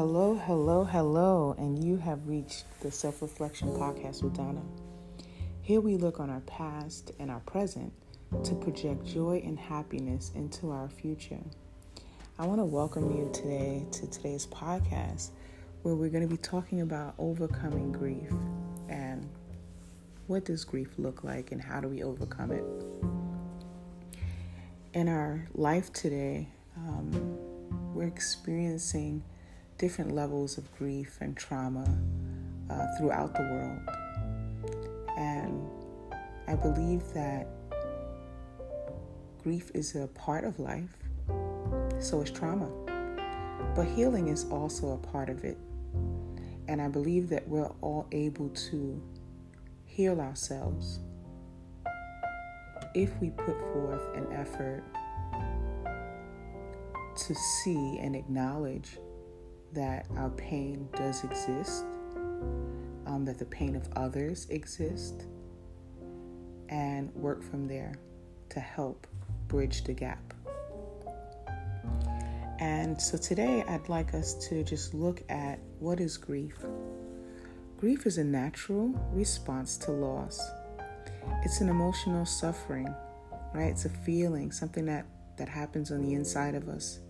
Hello, hello, hello, and you have reached the Self Reflection Podcast with Donna. Here we look on our past and our present to project joy and happiness into our future. I want to welcome you today to today's podcast where we're going to be talking about overcoming grief and what does grief look like and how do we overcome it. In our life today, um, we're experiencing different levels of grief and trauma uh, throughout the world. And I believe that grief is a part of life, so is trauma. But healing is also a part of it. And I believe that we're all able to heal ourselves if we put forth an effort to see and acknowledge that our pain does exist, um, that the pain of others exist, and work from there to help bridge the gap. And so today I'd like us to just look at what is grief. Grief is a natural response to loss. It's an emotional suffering, right? It's a feeling, something that, that happens on the inside of us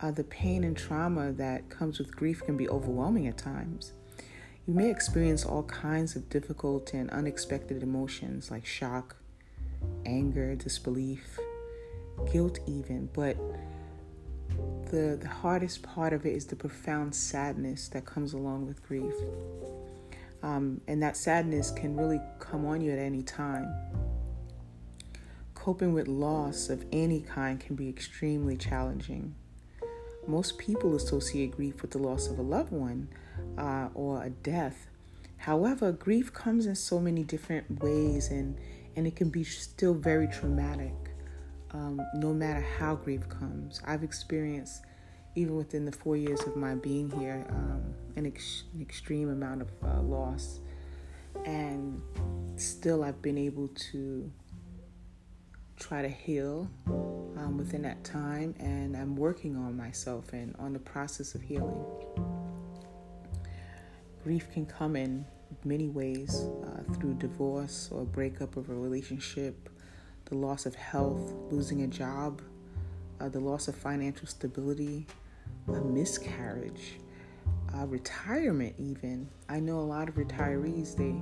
uh, the pain and trauma that comes with grief can be overwhelming at times. You may experience all kinds of difficult and unexpected emotions like shock, anger, disbelief, guilt, even, but the, the hardest part of it is the profound sadness that comes along with grief. Um, and that sadness can really come on you at any time. Coping with loss of any kind can be extremely challenging. Most people associate grief with the loss of a loved one uh, or a death. However, grief comes in so many different ways and, and it can be still very traumatic um, no matter how grief comes. I've experienced, even within the four years of my being here, um, an, ex- an, extreme amount of uh, loss. And still, I've been able to try to heal um, within that time, and I'm working on myself and on the process of healing. Grief can come in many ways uh, through divorce or breakup of a relationship, the loss of health, losing a job, uh, the loss of financial stability, a miscarriage, uh, retirement, even. I know a lot of retirees, they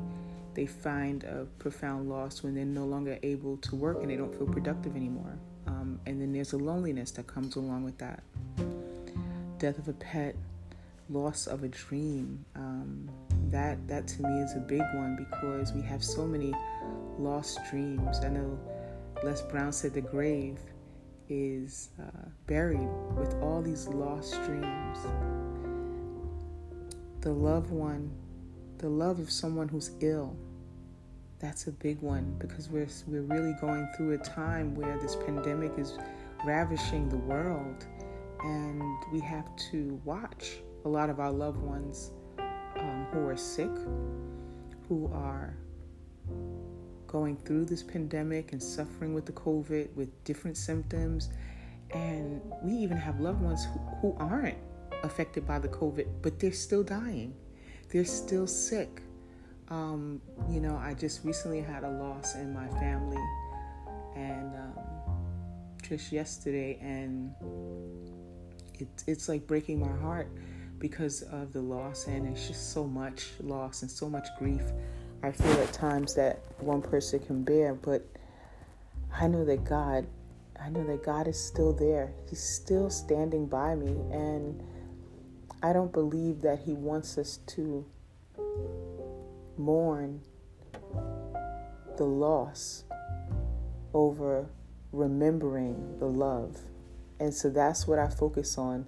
they find a profound loss when they're no longer able to work and they don't feel productive anymore. Um, and then there's a loneliness that comes along with that. Death of a pet, loss of a dream. Um, that that to me is a big one because we have so many lost dreams. I know Les Brown said the grave is uh, buried with all these lost dreams. The loved one, the love of someone who's ill, that's a big one because we're we're really going through a time where this pandemic is ravishing the world, and we have to watch a lot of our loved ones um, who are sick, who are going through this pandemic and suffering with the COVID with different symptoms, and we even have loved ones who, who aren't affected by the COVID, but they're still dying. They're still sick um, you know, I just recently had a loss in my family, and um, just yesterday, and it, it's like breaking my heart because of the loss, and it's just so much loss and so much grief. I feel at times that one person can bear, but I know that God, I know that God is still there. He's still standing by me, and I don't believe that He wants us to mourn the loss over remembering the love. And so that's what I focus on.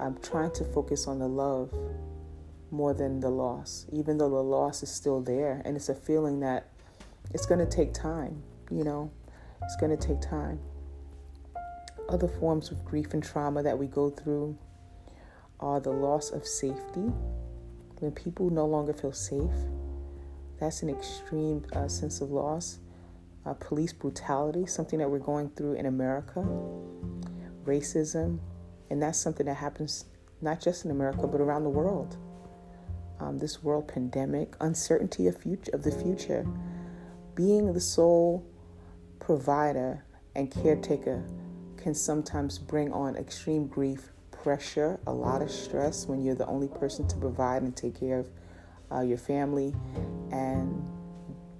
I'm trying to focus on the love more than the loss, even though the loss is still there. And it's a feeling that it's going to take time, you know, it's going to take time. Other forms of grief and trauma that we go through are the loss of safety, when people no longer feel safe, that's an extreme uh, sense of loss. Uh, police brutality, something that we're going through in America, racism, and that's something that happens not just in America, but around the world. Um, this world pandemic, uncertainty of, future, of the future, being the sole provider and caretaker can sometimes bring on extreme grief, pressure, a lot of stress when you're the only person to provide and take care of uh, your family, and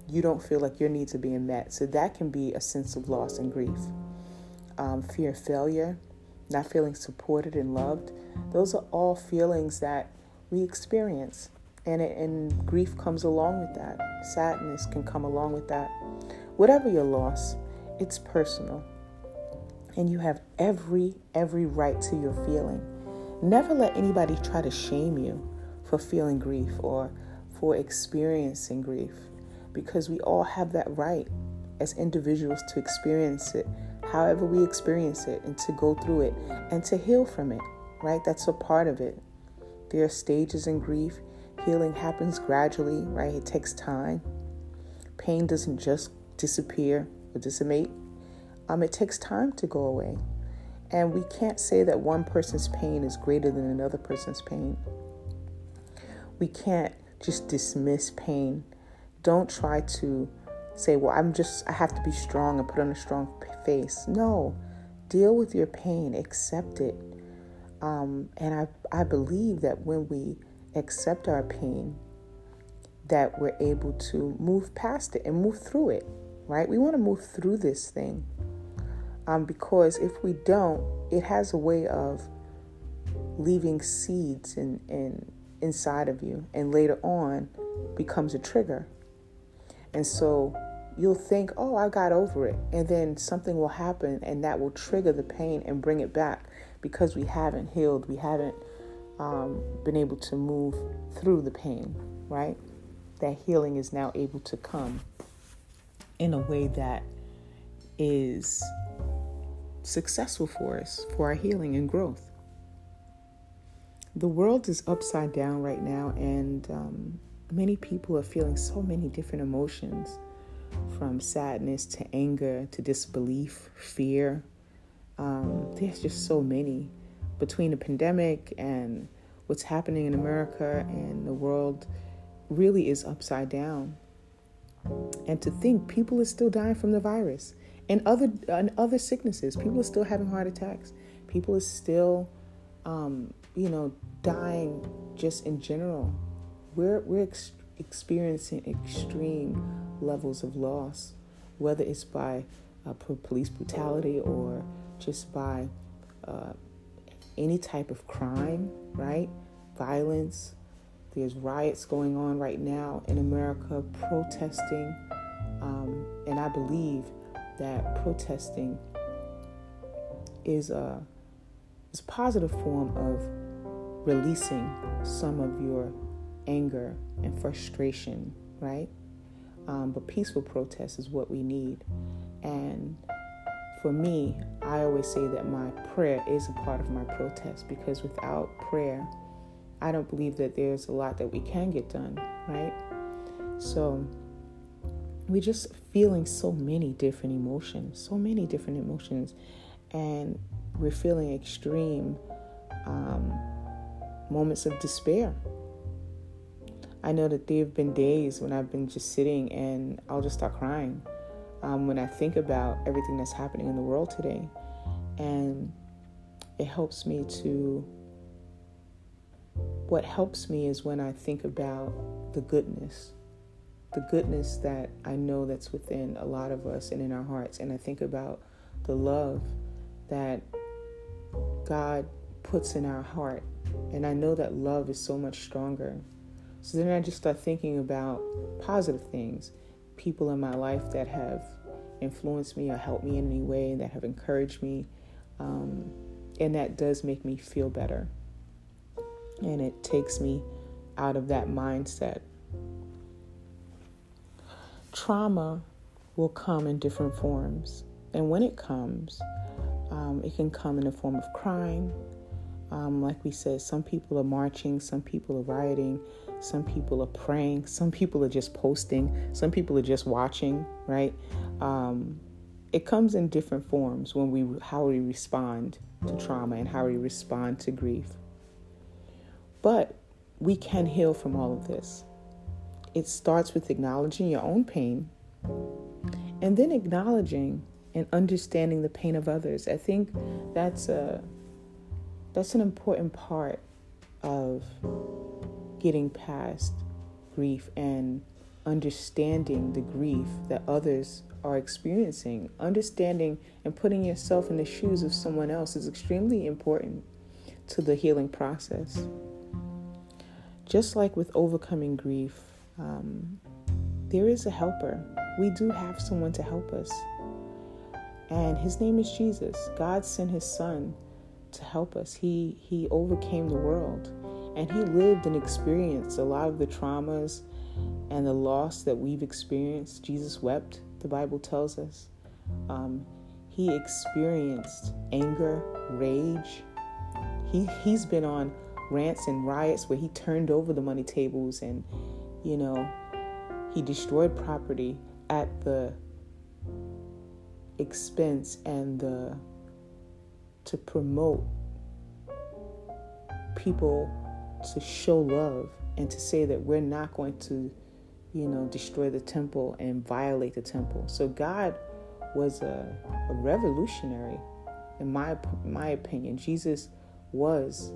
you don't feel like your needs are being met. So that can be a sense of loss and grief. Um, fear of failure, not feeling supported and loved, those are all feelings that we experience. And, it, and grief comes along with that. Sadness can come along with that. Whatever your loss, it's personal. And you have every, every right to your feeling. Never let anybody try to shame you for feeling grief or for experiencing grief because we all have that right as individuals to experience it however we experience it and to go through it and to heal from it, right? That's a part of it. There are stages in grief. Healing happens gradually, right? It takes time. Pain doesn't just disappear or dissipate. Um, it takes time to go away. And we can't say that one person's pain is greater than another person's pain. We can't just dismiss pain. Don't try to say, well, I'm just, I have to be strong and put on a strong face. No, deal with your pain, accept it. Um, and I, I believe that when we accept our pain, that we're able to move past it and move through it, right? We want to move through this thing. Um, because if we don't, it has a way of leaving seeds in, in inside of you and later on becomes a trigger. And so you'll think, oh, I got over it. And then something will happen and that will trigger the pain and bring it back because we haven't healed. We haven't um, been able to move through the pain, right? That healing is now able to come in a way that is successful for us, for our healing and growth. The world is upside down right now, and um, many people are feeling so many different emotions from sadness to anger to disbelief, fear. Um, there's just so many between the pandemic and what's happening in America and the world really is upside down. And to think people are still dying from the virus and other and other sicknesses, people are still having heart attacks. People are still, um, you know, dying just in general. We're we're ex- experiencing extreme levels of loss, whether it's by uh, police brutality or just by uh, any type of crime, right? Violence. There's riots going on right now in America, protesting. Um, and I believe that protesting is a, is a positive form of releasing some of your anger and frustration, right? Um, but peaceful protest is what we need. And for me, I always say that my prayer is a part of my protest because without prayer, I don't believe that there's a lot that we can get done, right? So we're just feeling so many different emotions, so many different emotions, and we're feeling extreme um, moments of despair, I know that there have been days when I've been just sitting and I'll just start crying um, when I think about everything that's happening in the world today. And it helps me to, what helps me is when I think about the goodness, the goodness that I know that's within a lot of us and in our hearts. And I think about the love that God puts in our heart. And I know that love is so much stronger so then I just start thinking about positive things, people in my life that have influenced me or helped me in any way, that have encouraged me. Um, and that does make me feel better. And it takes me out of that mindset. Trauma will come in different forms. And when it comes, um, it can come in the form of crime. Um, like we said, some people are marching, some people are rioting, some people are praying. Some people are just posting. Some people are just watching, right? Um, it comes in different forms when we how we respond to trauma and how we respond to grief. But we can heal from all of this. It starts with acknowledging your own pain and then acknowledging and understanding the pain of others. I think that's a that's an important part of getting past grief and understanding the grief that others are experiencing. Understanding and putting yourself in the shoes of someone else is extremely important to the healing process. Just like with overcoming grief, um, there is a helper. We do have someone to help us. And his name is Jesus. God sent his son to help us. He he overcame the world and he lived and experienced a lot of the traumas and the loss that we've experienced. Jesus wept, the Bible tells us. Um, he experienced anger, rage. He he's been on rants and riots where he turned over the money tables and you know he destroyed property at the expense and the to promote people to show love and to say that we're not going to, you know, destroy the temple and violate the temple. So God was a, a revolutionary, in my my opinion. Jesus was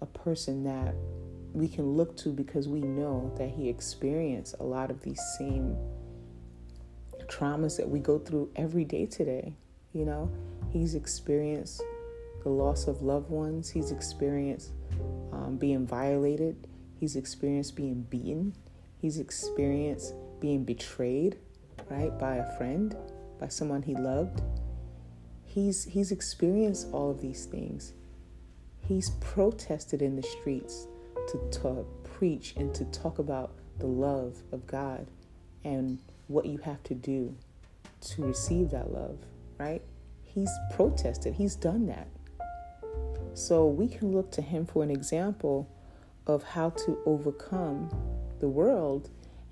a person that we can look to because we know that he experienced a lot of these same traumas that we go through every day today. You know, he's experienced the loss of loved ones, he's experienced um, being violated, he's experienced being beaten, he's experienced being betrayed, right, by a friend, by someone he loved. He's, he's experienced all of these things. He's protested in the streets to, preach and to talk about the love of God and what you have to do to receive that love, right? He's protested, he's done that. So we can look to him for an example of how to overcome the world,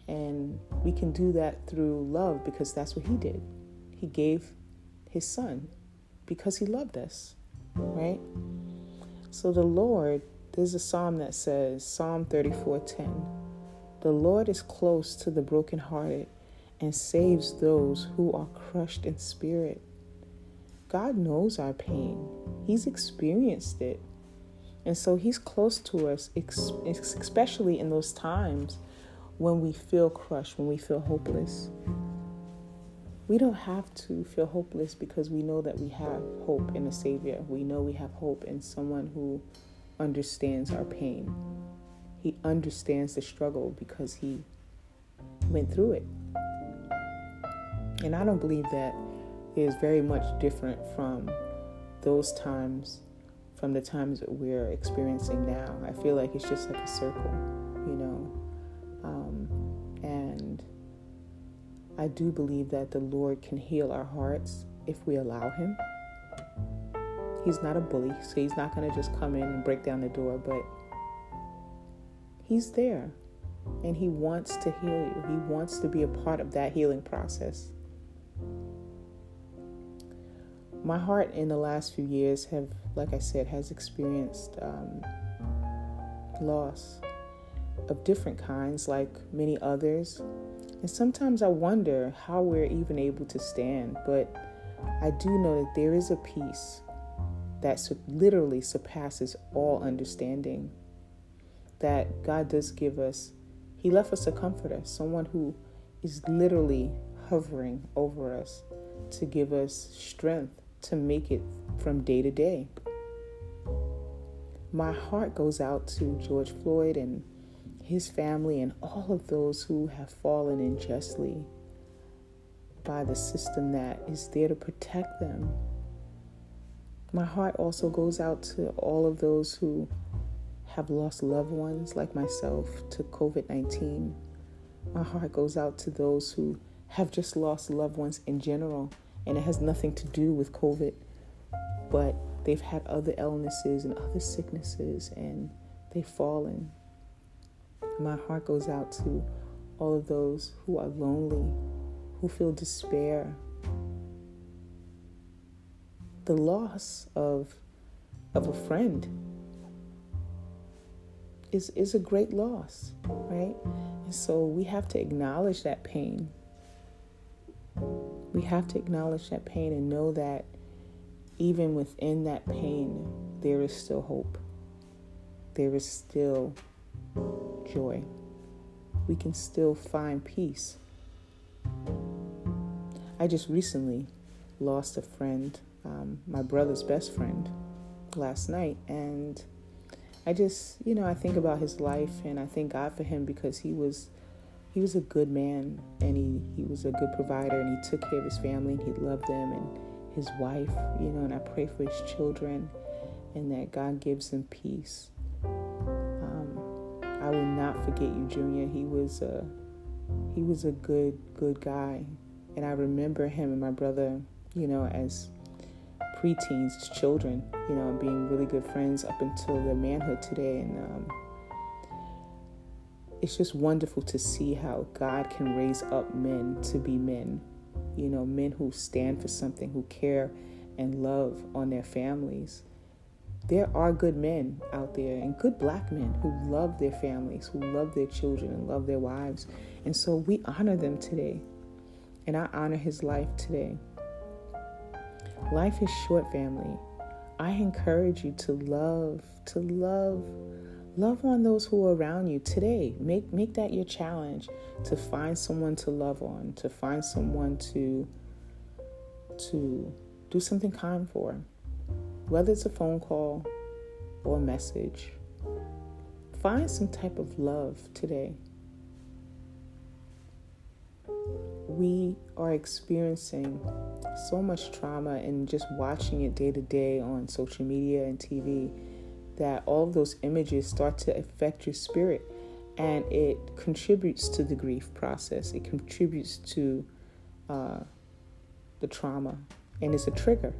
and we can do that through love because that's what he did. He gave his son because he loved us, right? So the Lord, there's a psalm that says, Psalm 34:10, the Lord is close to the brokenhearted and saves those who are crushed in spirit. God knows our pain, He's experienced it. And so He's close to us, especially in those times when we feel crushed, when we feel hopeless. We don't have to feel hopeless because we know that we have hope in a Savior. We know we have hope in someone who understands our pain. He understands the struggle because He went through it. And I don't believe that is very much different from those times, from the times that we're experiencing now. I feel like it's just like a circle, you know. Um, and I do believe that the Lord can heal our hearts if we allow Him. He's not a bully, so He's not going to just come in and break down the door, but He's there and He wants to heal you. He wants to be a part of that healing process my heart in the last few years have, like I said, has experienced um, loss of different kinds, like many others. And sometimes I wonder how we're even able to stand. But I do know that there is a peace that literally surpasses all understanding. That God does give us. He left us a comforter, someone who is literally hovering over us to give us strength to make it from day to day. My heart goes out to George Floyd and his family and all of those who have fallen unjustly by the system that is there to protect them. My heart also goes out to all of those who have lost loved ones, like myself, to COVID 19. My heart goes out to those who have just lost loved ones in general and it has nothing to do with COVID, but they've had other illnesses and other sicknesses and they've fallen. My heart goes out to all of those who are lonely, who feel despair, the loss of, of a friend, is, is a great loss, right? And so we have to acknowledge that pain. We have to acknowledge that pain and know that even within that pain, there is still hope. There is still joy. We can still find peace. I just recently lost a friend, um, my brother's best friend, last night, and I just, you know, I think about his life and I thank God for him because he was he was a good man and he, he was a good provider and he took care of his family and he loved them and his wife, you know, and I pray for his children and that God gives them peace. Um, I will not forget you, Junior. He was a he was a good good guy, and I remember him and my brother, you know, as preteens, children, you know, being really good friends up until their manhood today, and um, it's just wonderful to see how God can raise up men to be men you know, men who stand for something, who care and love on their families. There are good men out there and good black men who love their families, who love their children and love their wives. And so we honor them today. And I honor his life today. Life is short, family. I encourage you to love, to love, love on those who are around you today. Make make that your challenge to find someone to love on, to find someone to to do something kind for. Whether it's a phone call or a message. Find some type of love today. We are experiencing so much trauma and just watching it day to day on social media and TV that all of those images start to affect your spirit and it contributes to the grief process. It contributes to uh, the trauma and it's a trigger.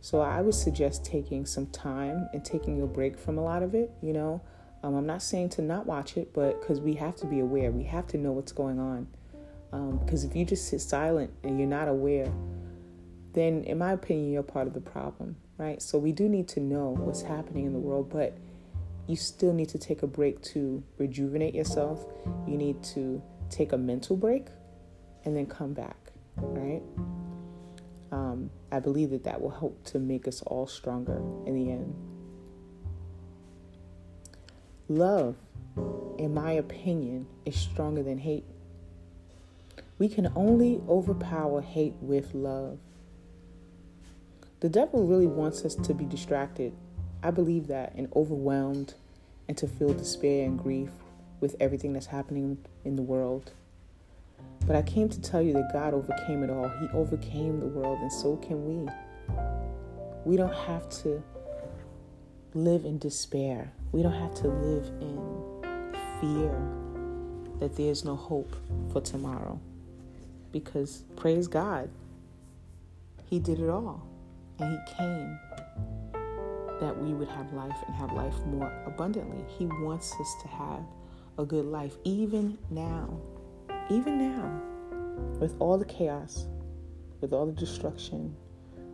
So I would suggest taking some time and taking a break from a lot of it. You know, um, I'm not saying to not watch it, but because we have to be aware, we have to know what's going on. Because um, if you just sit silent and you're not aware, then in my opinion, you're part of the problem, right? So we do need to know what's happening in the world, but you still need to take a break to rejuvenate yourself. You need to take a mental break and then come back, right? Um, I believe that that will help to make us all stronger in the end. Love, in my opinion, is stronger than hate. We can only overpower hate with love. The devil really wants us to be distracted I believe that and overwhelmed and to feel despair and grief with everything that's happening in the world. But I came to tell you that God overcame it all. He overcame the world, and so can we. We don't have to live in despair. We don't have to live in fear that there's no hope for tomorrow. Because praise God, He did it all. And He came that we would have life and have life more abundantly. He wants us to have a good life, even now. Even now, with all the chaos, with all the destruction,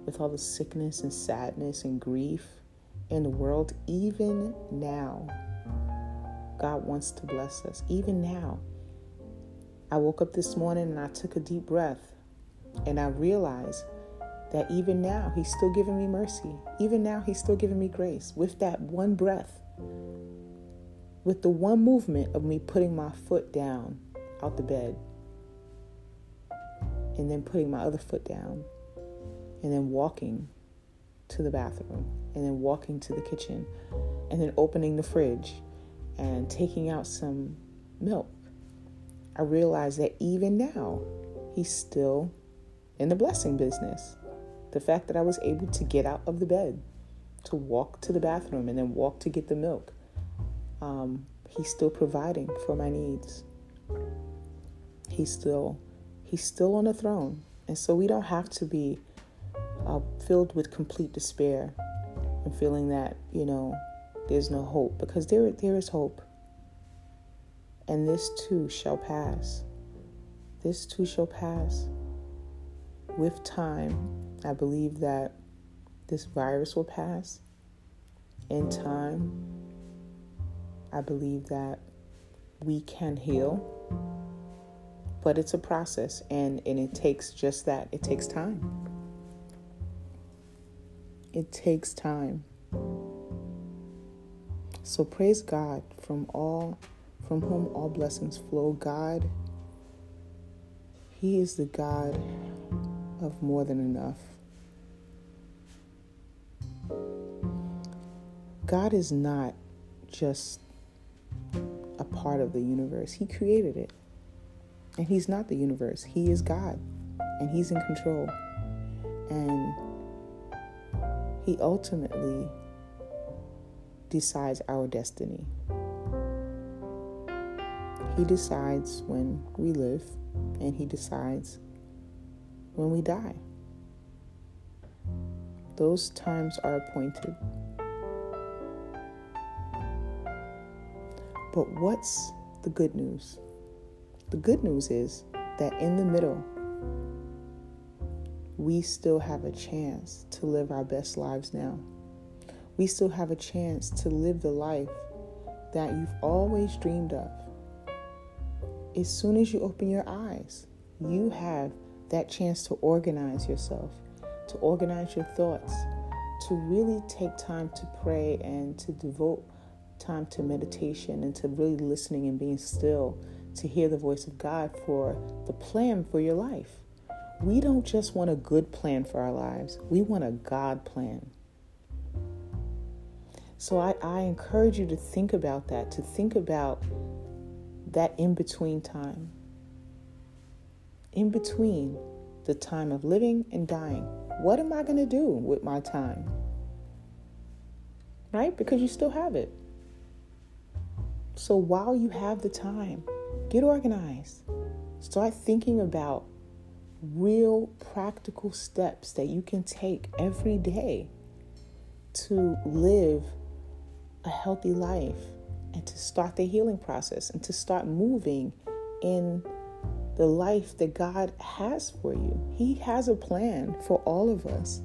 with all the sickness and sadness and grief in the world, even now, God wants to bless us. Even now. I woke up this morning and I took a deep breath and I realized that even now He's still giving me mercy. Even now He's still giving me grace with that one breath, with the one movement of me putting my foot down out the bed, and then putting my other foot down, and then walking to the bathroom, and then walking to the kitchen, and then opening the fridge and taking out some milk. I realized that even now, He's still in the blessing business. The fact that I was able to get out of the bed, to walk to the bathroom, and then walk to get the milk. Um, he's still providing for my needs. He's still, he's still on the throne, and so we don't have to be uh, filled with complete despair and feeling that you know there's no hope because there there is hope. And this too shall pass. This too shall pass. With time, I believe that this virus will pass in time. I believe that we can heal, but it's a process and, and it takes just that. It takes time. It takes time. So praise God from all from whom all blessings flow. God, He is the God of more than enough. God is not just a part of the universe, He created it. And He's not the universe, He is God, and He's in control. And He ultimately decides our destiny. He decides when we live, and He decides when we die. Those times are appointed. But what's the good news? The good news is that in the middle, we still have a chance to live our best lives now. We still have a chance to live the life that you've always dreamed of. As soon as you open your eyes, you have that chance to organize yourself, to organize your thoughts, to really take time to pray and to devote time to meditation and to really listening and being still to hear the voice of God for the plan for your life. We don't just want a good plan for our lives, we want a God plan. So I, I encourage you to think about that, to think about that in between time. In between the time of living and dying. What am I going to do with my time? Right? Because you still have it. So while you have the time, get organized. Start thinking about real practical steps that you can take every day to live a healthy life and to start the healing process and to start moving in the life that God has for you. He has a plan for all of us.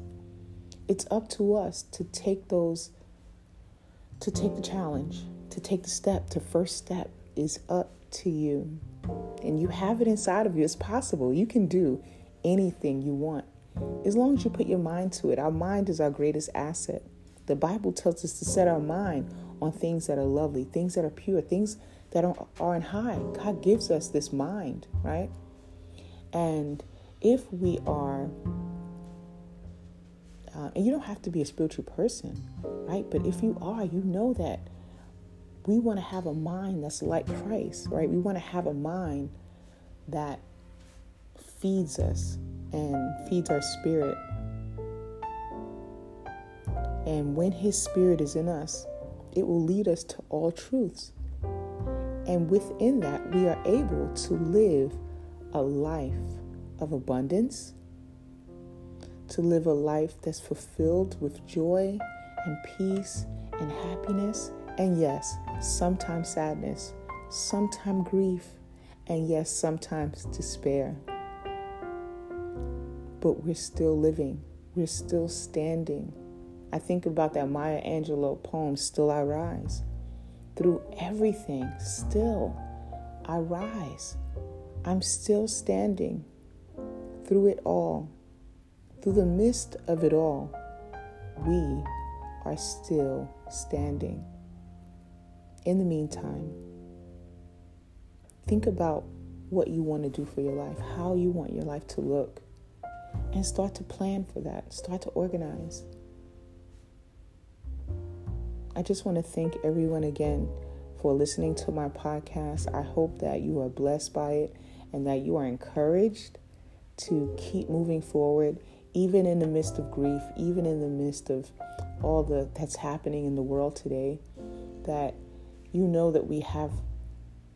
It's up to us to take those, to take the challenge to take the step, to first step is up to you. And you have it inside of you. It's possible. You can do anything you want as long as you put your mind to it. Our mind is our greatest asset. The Bible tells us to set our mind on things that are lovely, things that are pure, things that are, in high. God gives us this mind, right? And if we are, uh, and you don't have to be a spiritual person, right? But if you are, you know that we want to have a mind that's like Christ, right? We want to have a mind that feeds us and feeds our spirit. And when His Spirit is in us, it will lead us to all truths. And within that, we are able to live a life of abundance, to live a life that's fulfilled with joy and peace and happiness and yes, sometimes sadness, sometimes grief, and yes, sometimes despair. But we're still living, we're still standing. I think about that Maya Angelou poem, Still I Rise. Through everything, still I rise. I'm still standing through it all. Through the midst of it all, we are still standing. In the meantime, think about what you want to do for your life, how you want your life to look, and start to plan for that. Start to organize. I just want to thank everyone again for listening to my podcast. I hope that you are blessed by it and that you are encouraged to keep moving forward even in the midst of grief, even in the midst of all the that's happening in the world today that you know that we have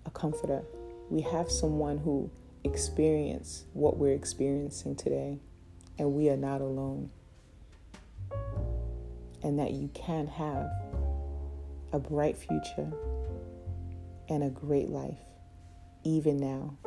a comforter. We have someone who experienced what we're experiencing today, and we are not alone. And that you can have a bright future and a great life, even now.